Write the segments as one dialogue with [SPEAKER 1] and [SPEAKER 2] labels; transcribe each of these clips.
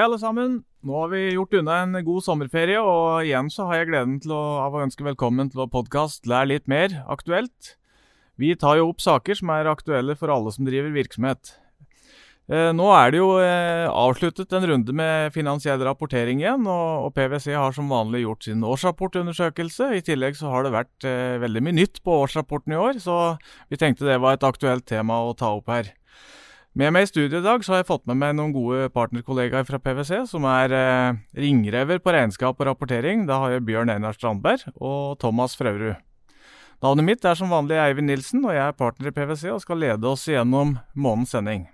[SPEAKER 1] Hei, alle sammen. Nå har vi gjort unna en god sommerferie, og igjen så har jeg gleden å, av å ønske velkommen til vår podkast Lær litt mer aktuelt. Vi tar jo opp saker som er aktuelle for alle som driver virksomhet. Eh, nå er det jo eh, avsluttet en runde med finansiell rapportering igjen, og, og, PwC har som vanlig gjort sin årsrapportundersøkelse. I tillegg så har det vært eh, veldig mye nytt på årsrapporten i år, så vi tenkte det var et aktuelt tema å ta opp her. Med meg i studio i dag så har jeg fått med meg noen gode partnerkollegaer fra PwC, som er eh, ringrever på regnskap og rapportering. Da har jeg Bjørn Einar Strandberg og Thomas Fraurud. Navnet mitt er som vanlig Eivind Nilsen, og jeg er partner i PwC og skal lede oss gjennom månedens sending.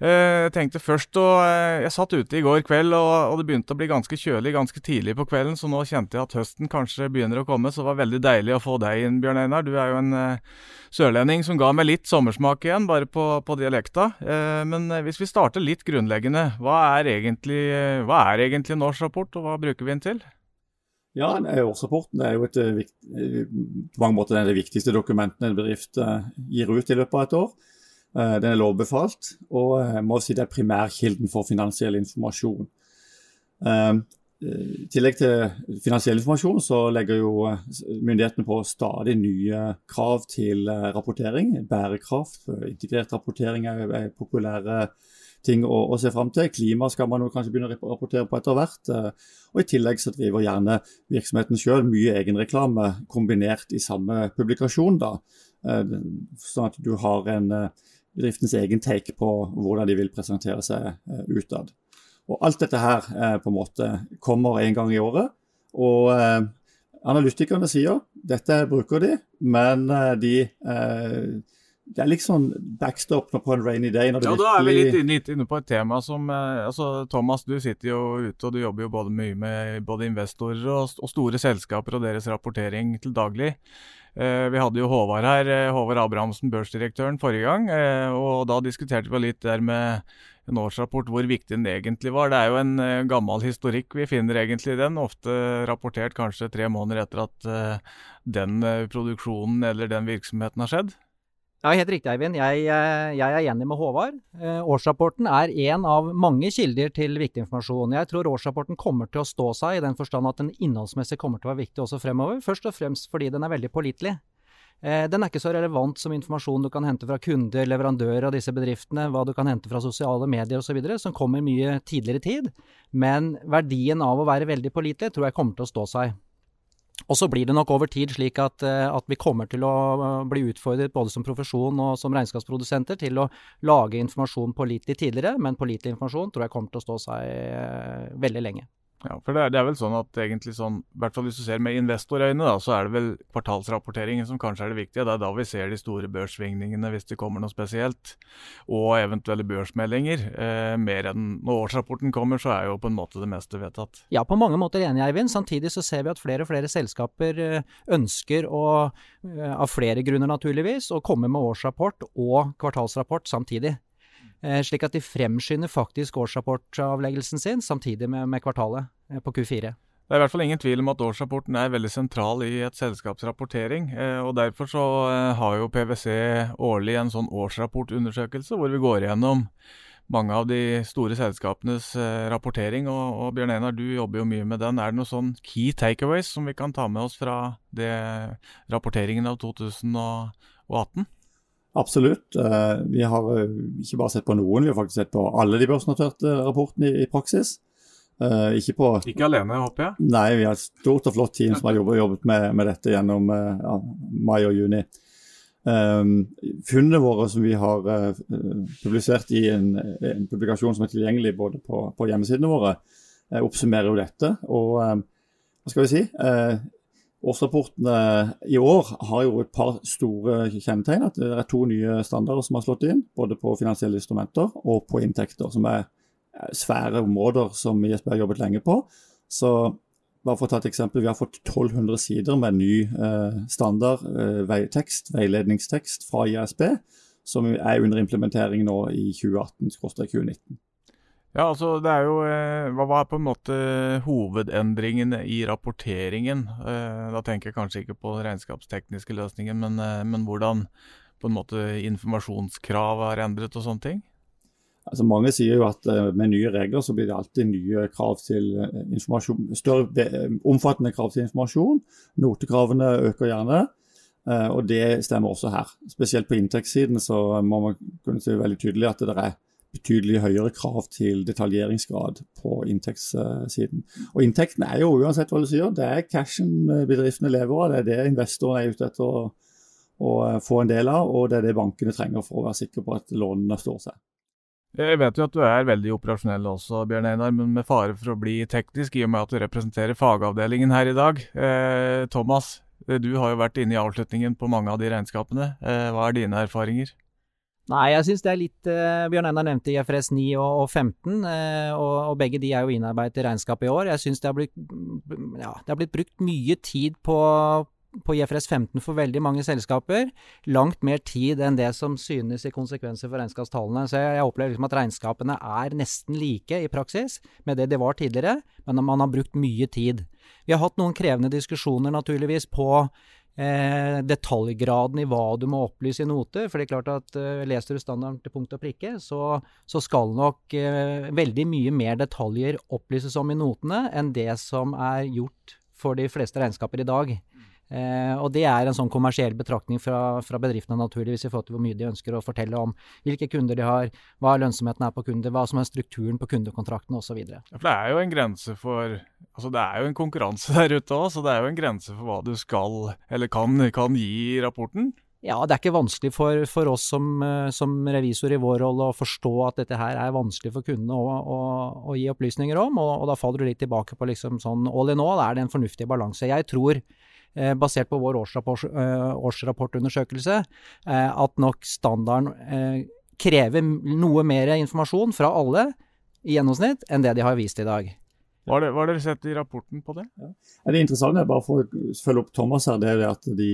[SPEAKER 1] Eh, jeg tenkte først å eh, Jeg satt ute i går kveld, og, det begynte å bli ganske kjølig ganske tidlig på kvelden, så nå kjente jeg at høsten kanskje begynner å komme. Så det var veldig deilig å få deg inn, Bjørn Einar. Du er jo en uh, sørlending som ga meg litt sommersmak igjen, bare på, på dialekta. Uh, men hvis vi starter litt grunnleggende, hva er egentlig, hva er egentlig en årsrapport, og hva bruker vi den til?
[SPEAKER 2] Ja, Årsrapporten er jo et, på mange måter det viktigste dokumentet en bedrift gir ut i løpet av et år. Eh, den er lovbefalt, og eh, må si det er primærkilden for finansiell informasjon. Eh, I tillegg til finansiell informasjon så legger jo myndighetene på stadig nye krav til rapportering. Bærekraft, integrert rapportering er, populære ting å, å, se fram til. Klima skal man kanskje begynne å rapportere på etter hvert. Og I tillegg så driver gjerne virksomheten sjøl mye egenreklame kombinert i samme publikasjon. da, Sånn at du har en bedriftens egen take på hvordan de vil presentere seg eh, utad. Og Alt dette her eh, på en måte kommer en gang i året. og eh, Analytikerne sier dette bruker de, men de det er liksom backstop på en rainy day.
[SPEAKER 1] ja, Da er vi litt, litt, inne på et tema som altså Thomas, du sitter jo ute og du jobber jo både mye med både investorer og, og store selskaper og deres rapportering til daglig. Eh, vi hadde jo Håvard her, eh, Håvard Abrahamsen, børsdirektøren, forrige gang. Eh, og da diskuterte vi litt der med en årsrapport hvor viktig den egentlig var. Det er jo en gammel historikk vi finner egentlig i den. Ofte rapportert kanskje tre måneder etter at den produksjonen eller den virksomheten har skjedd.
[SPEAKER 3] Ja, helt riktig, Eivind. Jeg, eh, jeg er enig med Håvard. Eh, årsrapporten er én av mange kilder til viktig informasjon. Jeg tror årsrapporten kommer til å stå seg i den forstand at den innholdsmessig kommer til å være viktig også fremover. Først og fremst fordi den er veldig pålitelig. Eh, den er ikke så relevant som informasjon du kan hente fra kunder, leverandører av disse bedriftene, hva du kan hente fra sosiale medier osv., som kommer mye tidligere tid. Men verdien av å være veldig pålitelig tror jeg kommer til å stå seg. Og så blir det nok over tid slik at, eh, at, vi kommer til å eh, bli utfordret både som profesjon og som regnskapsprodusenter til å lage informasjon pålitelig tidligere, men pålitelig informasjon tror jeg kommer til å stå seg eh, veldig lenge.
[SPEAKER 1] Ja, for det er, det er, vel sånn at egentlig sånn, i hvert fall hvis du ser med investorøyne, da, så er det vel kvartalsrapporteringen som kanskje er det viktige. Det er da vi ser de store børssvingningene hvis det kommer noe spesielt, og eventuelle børsmeldinger. Eh, mer enn når årsrapporten kommer, så er jo på en måte det meste vedtatt.
[SPEAKER 3] Ja, på mange måter enig, Eivind. Samtidig så ser vi at flere og flere selskaper eh, ønsker å, eh, av flere grunner naturligvis, å komme med årsrapport og kvartalsrapport samtidig. Eh, slik at de fremskynder faktisk årsrapportavleggelsen sin samtidig med, med kvartalet eh, på Q4.
[SPEAKER 1] Det er i hvert fall ingen tvil om at årsrapporten er veldig sentral i et selskaps rapportering. Eh, og Derfor så har jo PwC årlig en sånn årsrapportundersøkelse hvor vi går gjennom mange av de store selskapenes rapportering. Og, og Bjørn Einar, du jobber jo mye med den. Er det noen sånn key takeaways som vi kan ta med oss fra det, rapporteringen av 2018?
[SPEAKER 2] Absolutt. Eh, vi har eh, ikke bare sett på noen, vi har faktisk sett på alle de børsnoterte rapportene i, praksis.
[SPEAKER 1] Eh, ikke, på, ikke alene, håper jeg?
[SPEAKER 2] Nei, vi har et stort og flott team som har jobbet, jobbet med, med, dette gjennom ja, mai og juni. Um, funnene våre som vi har publisert i en, en, publikasjon som er tilgjengelig både på, på hjemmesidene våre, oppsummerer jo dette. Og hva skal vi si? Årsrapportene i år har jo et par store kjennetegn. at Det er to nye standarder som har slått inn, både på finansielle instrumenter og på inntekter, som er svære områder som ISB har jobbet lenge på. Så bare for å ta et eksempel, Vi har fått 1200 sider med ny eh, standard eh, veitekst, veiledningstekst fra ISB, som er under implementering nå i 2018-2019.
[SPEAKER 1] Ja, altså det er jo eh, Hva var på en måte hovedendringene i rapporteringen? Eh, da tenker jeg kanskje ikke på regnskapstekniske løsninger, men, eh, men hvordan på en måte informasjonskrav er endret og sånne ting?
[SPEAKER 2] Altså Mange sier jo at med nye regler så blir det alltid nye krav til informasjon, større, omfattende krav til informasjon. Notekravene øker gjerne, og det stemmer også her. Spesielt på inntektssiden så må man kunne si veldig tydelig at det er betydelig høyere krav til detaljeringsgrad på inntektssiden. Og Inntektene er jo uansett hva du sier, det er cashen bedriftene lever av. Det er det investorene er ute etter å, å få en del av, og det er det bankene trenger for å være sikre på at lånene står seg.
[SPEAKER 1] Jeg vet jo at du er veldig operasjonell også, Bjørn Einar, men med fare for å bli teknisk i og med at du representerer fagavdelingen her i dag. Eh, Thomas, du har jo vært inne i avslutningen på mange av de regnskapene. Eh, hva er dine erfaringer?
[SPEAKER 3] Nei, jeg syns det er litt eh, Bjørn Einar nevnte IFRS 9 og, og 15, eh, og, og, begge de er jo innarbeidet i regnskapet i år. Jeg syns det, ja, det har blitt brukt mye tid på, på IFRS 15 for veldig mange selskaper langt mer tid enn det som synes i konsekvenser for regnskapstallene. Så jeg, jeg opplever liksom at regnskapene er nesten like i praksis med det de var tidligere, men man har brukt mye tid. Vi har hatt noen krevende diskusjoner naturligvis på eh, detaljgraden i hva du må opplyse i noter. For det er klart at eh, leser du standarden til punkt og prikke, så, så skal nok eh, veldig mye mer detaljer opplyses om i notene enn det som er gjort for de fleste regnskaper i dag. Eh, og det er en sånn kommersiell betraktning fra, fra, bedriftene naturligvis i forhold til hvor mye de ønsker å fortelle om hvilke kunder de har, hva lønnsomheten er på kunder, hva som er strukturen på kundekontraktene osv.
[SPEAKER 1] Ja, for det er jo en grense for Altså det er jo en konkurranse der ute òg, så det er jo en grense for hva du skal eller kan, kan gi i rapporten.
[SPEAKER 3] Ja, det er ikke vanskelig for, for oss som, eh, som, revisor i vår rolle å forstå at dette her er vanskelig for kundene å, å, å gi opplysninger om, og, og, da faller du litt tilbake på liksom sånn all in all er det en fornuftig balanse. Jeg tror basert på vår årsrapport, eh, årsrapportundersøkelse, eh, at nok standarden krever noe mer informasjon fra alle i gjennomsnitt enn det de har vist i dag.
[SPEAKER 1] Hva har dere sett i rapporten på det? Ja.
[SPEAKER 2] Det interessante, bare for å følge opp Thomas her, det er at de,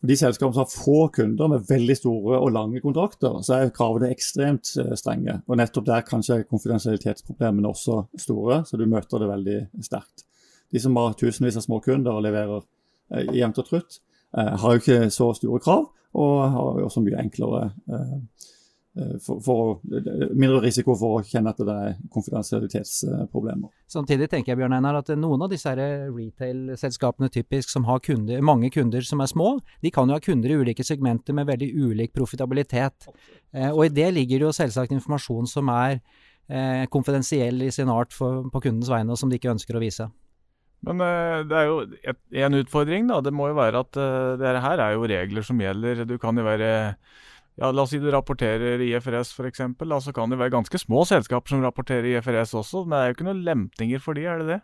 [SPEAKER 2] de selskapene som har få kunder med veldig store og lange kontrakter, så er kravene ekstremt strenge. Og Nettopp der kanskje er konfidensialitetsproblemene også store, så du møter det veldig sterkt. De som har tusenvis av småkunder og leverer Eh, jevnt og trutt. Eh, har jo ikke så store krav, og har jo også mye enklere eh, for, for, mindre risiko for å kjenne at det er konfidensialitetsproblemer.
[SPEAKER 3] Samtidig tenker jeg Bjørn Einar, at noen av disse retail-selskapene typisk som har kunder, mange kunder som er små, de kan jo ha kunder i ulike segmenter med veldig ulik profitabilitet. Eh, og I det ligger jo selvsagt informasjon som er eh, konfidensiell i sin art for, på kundens vegne, og som de ikke ønsker å vise.
[SPEAKER 1] Men uh, det er jo én utfordring, da. Det må jo være at dette det her er jo regler som gjelder. Du kan jo være ja, La oss si du rapporterer IFRS f.eks. Så kan det være ganske små selskaper som rapporterer IFRS også. Men det er jo ikke noen lemtinger for de, er det det?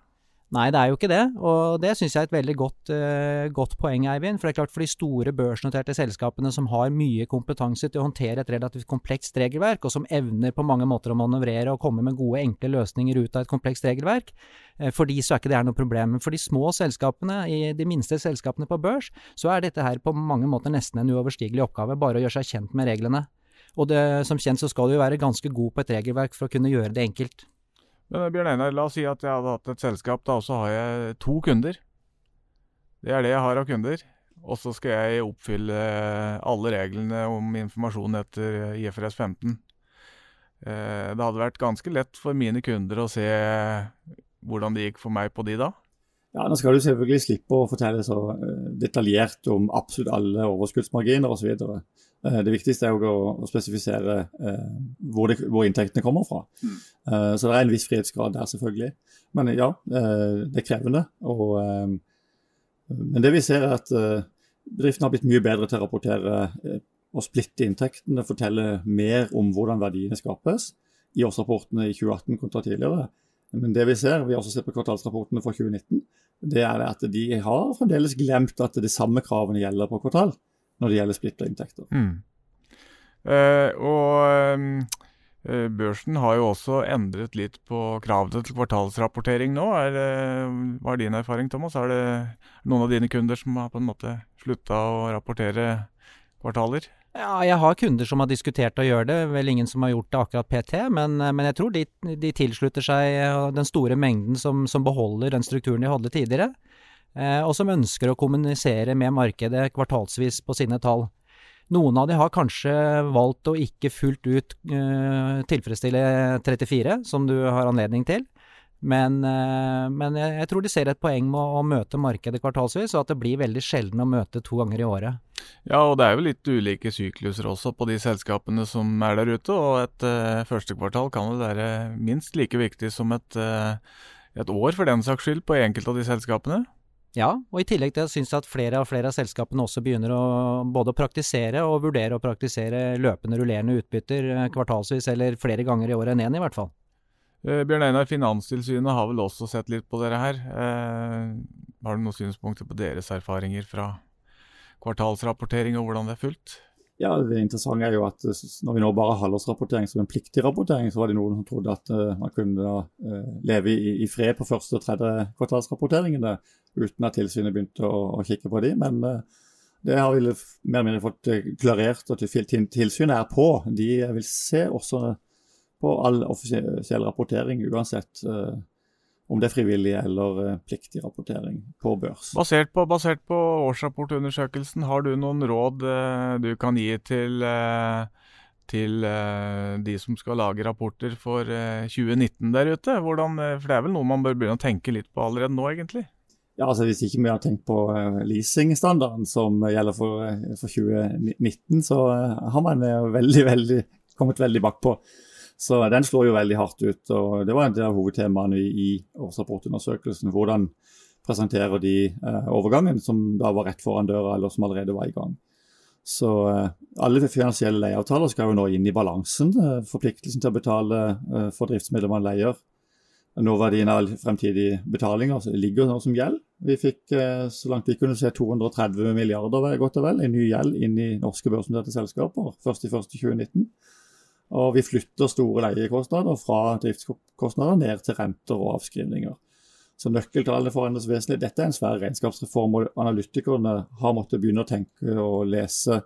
[SPEAKER 3] Nei, det er jo ikke det, og det syns jeg er et veldig godt, uh, godt, poeng, Eivind. For det er klart for de store børsnoterte selskapene som har mye kompetanse til å håndtere et relativt komplekst regelverk, og som evner på mange måter å manøvrere og komme med gode, enkle løsninger ut av et komplekst regelverk, uh, for de så er ikke det her noe problem. Men for de små selskapene, i de minste selskapene på børs, så er dette her på mange måter nesten en uoverstigelig oppgave, bare å gjøre seg kjent med reglene. Og det, som kjent så skal du jo være ganske god på et regelverk for å kunne gjøre det enkelt.
[SPEAKER 1] Men eh, Bjørn Einar, la oss si at jeg hadde hatt et selskap, da, og har jeg to kunder. Det er det jeg har av kunder. Og så skal jeg oppfylle alle reglene om informasjon etter IFRS 15. Eh, det hadde vært ganske lett for mine kunder å se hvordan det gikk for meg på de da.
[SPEAKER 2] Ja, Nå skal du selvfølgelig slippe å fortelle så eh, detaljert om absolutt alle overskuddsmarginer osv. Eh, det viktigste er jo å, spesifisere eh, hvor, det, hvor, inntektene kommer fra. Mm. Eh, så det er en viss frihetsgrad der, selvfølgelig. Men ja, det er krevende. Og, men det vi ser er at bedriftene har blitt mye bedre til å rapportere og splitte inntektene, fortelle mer om hvordan verdiene skapes i årsrapportene i 2018 kontra tidligere. Men det vi ser, vi har også sett på kvartalsrapportene for 2019, det er at de har fremdeles glemt at de samme kravene gjelder på kvartal når det gjelder splitta inntekter. Mm.
[SPEAKER 1] Eh, og eh, børsen har jo også endret litt på kravene til kvartalsrapportering nå. Er, hva er din erfaring, Thomas? Er det noen av dine kunder som har på en måte slutta å rapportere kvartaler?
[SPEAKER 3] Ja, jeg har kunder som har diskutert å gjøre det. Vel ingen som har gjort det akkurat PT, men, men jeg tror de, de, tilslutter seg den store mengden som, som beholder den strukturen de hadde tidligere. Eh, og som ønsker å kommunisere med markedet kvartalsvis på sine tall. Noen av de har kanskje valgt å ikke fullt ut uh, tilfredsstille 34, som du har anledning til. Men, uh, men jeg, tror de ser et poeng med å, møte markedet kvartalsvis, og at det blir veldig sjelden å møte to ganger i året.
[SPEAKER 1] Ja, og det er jo litt ulike sykluser også på de selskapene som er der ute. Og et uh, første kvartal kan vel være minst like viktig som et, et år for den saks skyld på enkelte av de selskapene.
[SPEAKER 3] Ja, og i tillegg til det syns jeg at flere og flere av selskapene også begynner å både praktisere og vurdere å praktisere løpende rullerende utbytter eh, kvartalsvis eller flere ganger i året enn én, i hvert fall.
[SPEAKER 1] Eh, Bjørn Einar, Finanstilsynet har vel også sett litt på dere her. Eh, har du noen synspunkter på deres erfaringer fra kvartalsrapportering og hvordan det er fulgt?
[SPEAKER 2] Ja, Det interessante er jo at eh, når vi nå bare har halvårsrapportering som en pliktig rapportering, så var det noen som trodde at uh, man kunne da, uh, leve i, fred på første og tredje kvartalsrapporteringene uten at tilsynet begynte å, kikke på de. Men det har vi mer eller mindre fått klarert at tilsynet er på. De vil se også på all offisiell rapportering uansett. Uh, om det er frivillig eller uh, pliktig rapportering på børs.
[SPEAKER 1] Basert på, basert på, årsrapportundersøkelsen, har du noen råd uh, du kan gi til, uh, til de som skal lage rapporter for 2019 der ute? Hvordan, for det er vel noe man bør begynne å tenke litt på allerede nå, egentlig?
[SPEAKER 2] Ja, altså Hvis ikke vi har tenkt på leasingstandarden som gjelder for, for 2019, så har man veldig, veldig, kommet veldig bakpå. Så den slår jo veldig hardt ut. og Det var en av hovedtemaene i, årsrapportundersøkelsen. Hvordan presenterer de eh, overgangen som da var rett foran døra, eller som allerede var i gang. Så eh, alle finansielle leieavtaler skal jo nå inn i balansen. Eh, forpliktelsen til å betale for driftsmidler man leier. Nåverdien av fremtidige betalinger ligger nå som gjeld. Vi fikk, så langt vi kunne se, 230 milliarder godt og vel, i ny gjeld inn i norske børsnoterte selskaper 1.1.2019. Og vi flytter store leiekostnader fra driftskostnader ned til renter og avskrivninger. Så nøkkeltallene forandres vesentlig. Dette er en svær regnskapsreform, og analytikerne har måttet begynne å tenke og lese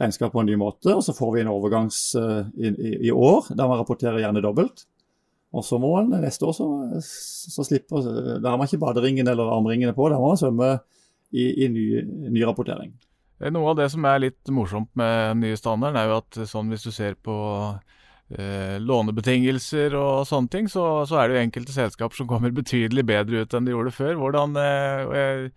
[SPEAKER 2] regnskap på en ny måte. Og så får vi en overgangs uh, i, i, i, år, der man rapporterer gjerne dobbelt. Og så må man neste år så, så slippe Da har man ikke baderingen eller armringene på, da må man svømme i, i ny, ny rapportering.
[SPEAKER 1] Eh, noe av det som er litt morsomt med den nye standarden, er jo at sånn hvis du ser på eh, lånebetingelser og sånne ting, så, så, er det jo enkelte selskaper som kommer betydelig bedre ut enn de gjorde før. Hvordan, eh,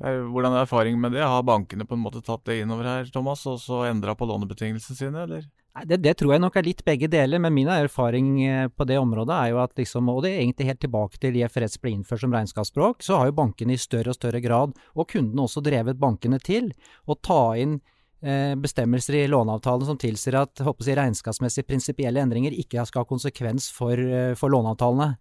[SPEAKER 1] hvordan er erfaringen med det? Har bankene på en måte tatt det innover her, Thomas, og så endra på lånebetingelsene sine, eller?
[SPEAKER 3] Det, det, tror jeg nok er litt begge deler, men min erfaring eh, på det området er jo at liksom, og det er egentlig helt tilbake til IFRS ble innført som regnskapsspråk, så har jo bankene i større og større grad, og kundene også drevet bankene til, å ta inn eh, bestemmelser i låneavtalen som tilsier at håper jeg, regnskapsmessige prinsipielle endringer ikke skal ha konsekvens for, eh, for låneavtalene.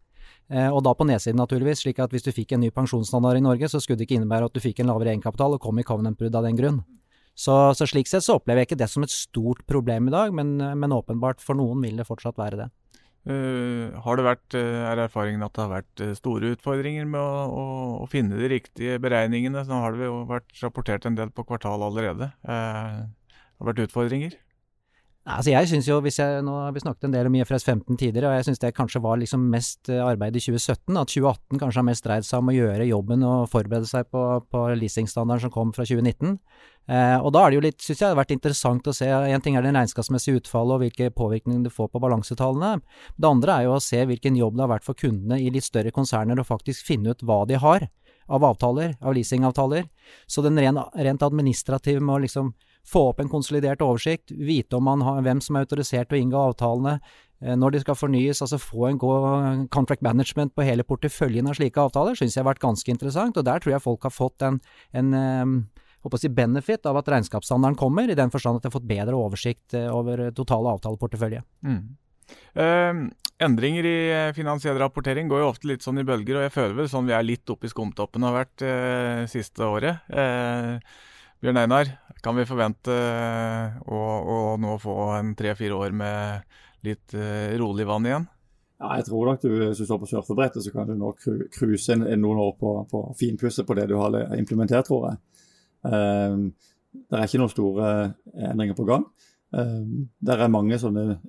[SPEAKER 3] Eh, og da på nedsiden, naturligvis, slik at hvis du fikk en ny pensjonsstandard i Norge, så skulle det ikke innebære at du fikk en lavere egenkapital og kom i covenant-brudd av den grunn. Så, så, slik sett så opplever jeg ikke det som et stort problem i dag, men, men åpenbart for noen vil det fortsatt være det.
[SPEAKER 1] Uh, har det vært, uh, Er erfaringen at det har vært uh, store utfordringer med å, å, å, finne de riktige beregningene? Nå har det jo vært rapportert en del på kvartal allerede. det har vært utfordringer?
[SPEAKER 3] Altså jeg synes jo, hvis jeg, Nå har vi snakket en del om IFRS 15 tidligere, og jeg syns det kanskje var liksom mest eh, arbeid i 2017. At 2018 kanskje har mest dreid seg om å gjøre jobben og forberede seg på, på leasingstandarden som kom fra 2019. Eh, og da er det jo litt, syns jeg det har vært interessant å se. En ting er det regnskapsmessige utfallet og hvilke påvirkninger det får på balansetallene. Det andre er jo å se hvilken jobb det har vært for kundene i litt større konserner å faktisk finne ut hva de har av avtaler, av leasingavtaler. Så den ren, rent administrative med å liksom få opp en konsolidert oversikt, vite om man har, hvem som er autorisert til å inngå avtalene, eh, når de skal fornyes, altså få en god contract management på hele porteføljen av slike avtaler, syns jeg har vært ganske interessant. Og der tror jeg folk har fått en, en håper å si benefit av at regnskapsstandarden kommer, i den forstand at de har fått bedre oversikt eh, over totale avtaleportefølje. Mm.
[SPEAKER 1] Uh, endringer i finansiell rapportering går jo ofte litt sånn i bølger, og jeg føler vel sånn vi er litt oppe i skumtoppen har vært uh, siste året. Uh, Bjørn Einar, kan vi forvente eh, å, å nå få en tre-fire år med litt uh, rolig vann igjen?
[SPEAKER 2] Ja, jeg tror nok du, Hvis du står på surfebrettet, så kan du nå cruise noen år på, på finpusset på det du har implementert, tror jeg. Um, det er ikke noen store endringer på gang. Um, det er mange sånne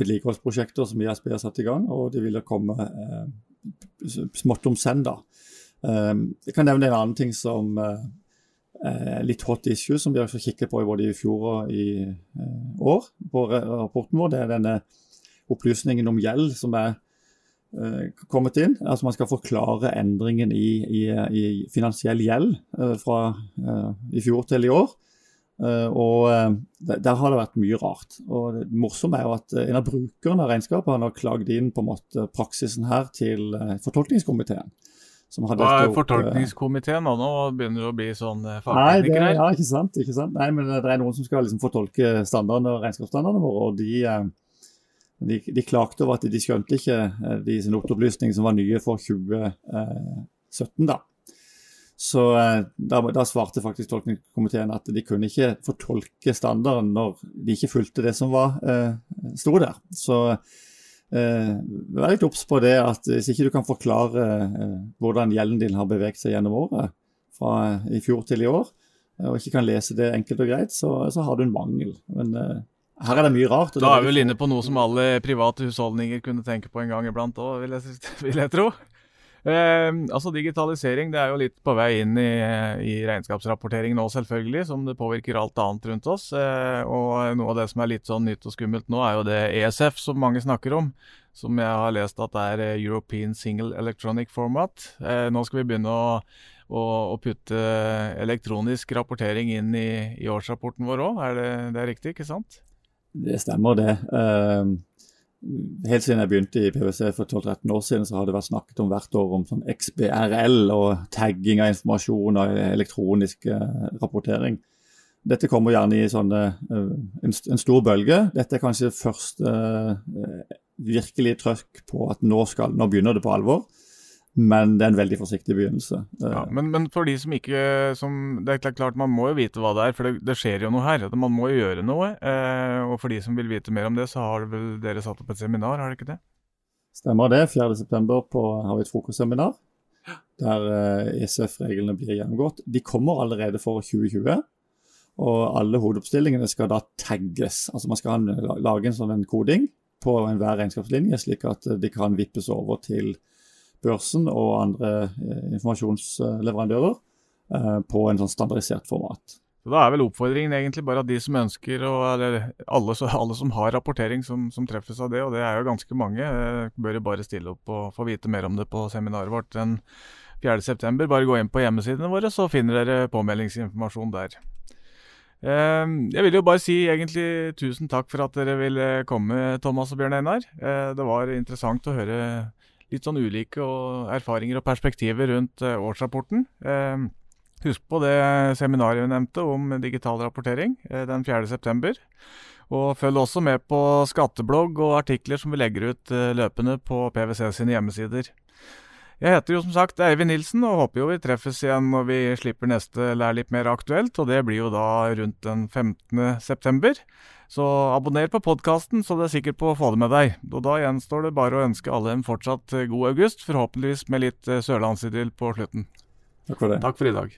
[SPEAKER 2] vedlikeholdsprosjekter som ISB har satt i gang, og de vil komme um, smått om senn. da. Um, jeg kan nevne en annen ting som uh, eh, litt hot issue som vi har kikket på både i fjor og i eh, år på rapporten vår. Det er denne opplysningen om gjeld som er eh, kommet inn. Altså Man skal forklare endringen i, i, i finansiell gjeld eh, fra eh, i fjor til i år. Og Der har det vært mye rart. og Det morsomme er jo at en av brukerne av regnskapet har klagd inn på en måte praksisen her til fortolkningskomiteen.
[SPEAKER 1] Hva er fortolkningskomiteen da? Nå begynner det å bli sånn fagtekniker
[SPEAKER 2] her. Ja, ikke sant, ikke sant. Nei, men Det er noen som skal liksom fortolke standardene og regnskapsstandardene våre. og de, de, de, klagde over at de skjønte ikke de notopplysningene som var nye for 2017. da. Så eh, da, da, svarte faktisk tolkningskomiteen at de kunne ikke fortolke standarden når de ikke fulgte det som var, eh, sto der. Så eh, vær litt obs på det at hvis ikke du kan forklare eh, hvordan gjelden din har beveget seg gjennom året, fra eh, i fjor til i år, eh, og ikke kan lese det enkelt og greit, så, så har du en mangel. Men her er det mye rart.
[SPEAKER 1] Da er vi vel inne på noe som alle private husholdninger kunne tenke på en gang iblant òg, vil, vil, jeg tro. Eh, altså Digitalisering det er jo litt på vei inn i, i regnskapsrapportering nå, selvfølgelig, som det påvirker alt annet rundt oss. Eh, og Noe av det som er litt sånn nytt og skummelt nå, er jo det ESF som mange snakker om. Som jeg har lest at det er eh, European Single Electronic Format. Eh, nå skal vi begynne å, å, å putte elektronisk rapportering inn i, i årsrapporten vår òg. Er det, det er riktig, ikke sant?
[SPEAKER 2] Det stemmer, det. Uh, Helt siden jeg begynte i PwC for 12-13 år siden, så har det vært snakket om hvert år om sånn XBRL og tagging av informasjon og elektronisk uh, rapportering. Dette kommer gjerne i sånne, uh, en, en, stor bølge. Dette er kanskje første eh, virkelig trøkk på at nå, skal, nå begynner det på alvor men det er en veldig forsiktig begynnelse.
[SPEAKER 1] Ja, men, men, for de som ikke som, Det er klart man må jo vite hva det er, for det, det skjer jo noe her. Man må jo gjøre noe. Eh, og for de som vil vite mer om det, så har vel dere satt opp et seminar, har dere ikke det?
[SPEAKER 2] Stemmer det. 4.9 har vi et frokostseminar der eh, ESF-reglene blir gjennomgått. De kommer allerede for 2020. Og alle hovedoppstillingene skal da tagges. Altså Man skal lage en sånn en koding på enhver regnskapslinje, slik at de kan vippes over til børsen og andre eh, informasjonsleverandører eh, på en sånn standardisert format.
[SPEAKER 1] Så Da er vel oppfordringen egentlig bare at de som ønsker, og, alle, alle, som har rapportering som, som, treffes av det, og det er jo ganske mange, eh, bør jo bare stille opp og få vite mer om det på seminaret vårt den 4.9. Bare gå inn på hjemmesidene våre, så finner dere påmeldingsinformasjon der. Jeg vil jo bare si egentlig tusen takk for at dere ville komme, Thomas og Bjørn Einar. Det var interessant å høre litt sånn ulike erfaringer og perspektiver rundt eh, årsrapporten. Eh, husk på det seminaret vi nevnte om digital rapportering den den 4.9. Og følg også med på skatteblogg og artikler som vi legger ut løpende på PwC sine hjemmesider. Jeg heter jo som sagt Eivind Nilsen, og håper jo vi treffes igjen når vi slipper neste Lær litt mer aktuelt, og det blir jo da rundt den 15. Så abonner på podkasten, så du er sikker på å få det med deg. Og da gjenstår det bare å ønske alle en fortsatt god august, forhåpentligvis med litt sørlandsidyll på slutten.
[SPEAKER 2] Takk for det.
[SPEAKER 1] Takk for i dag.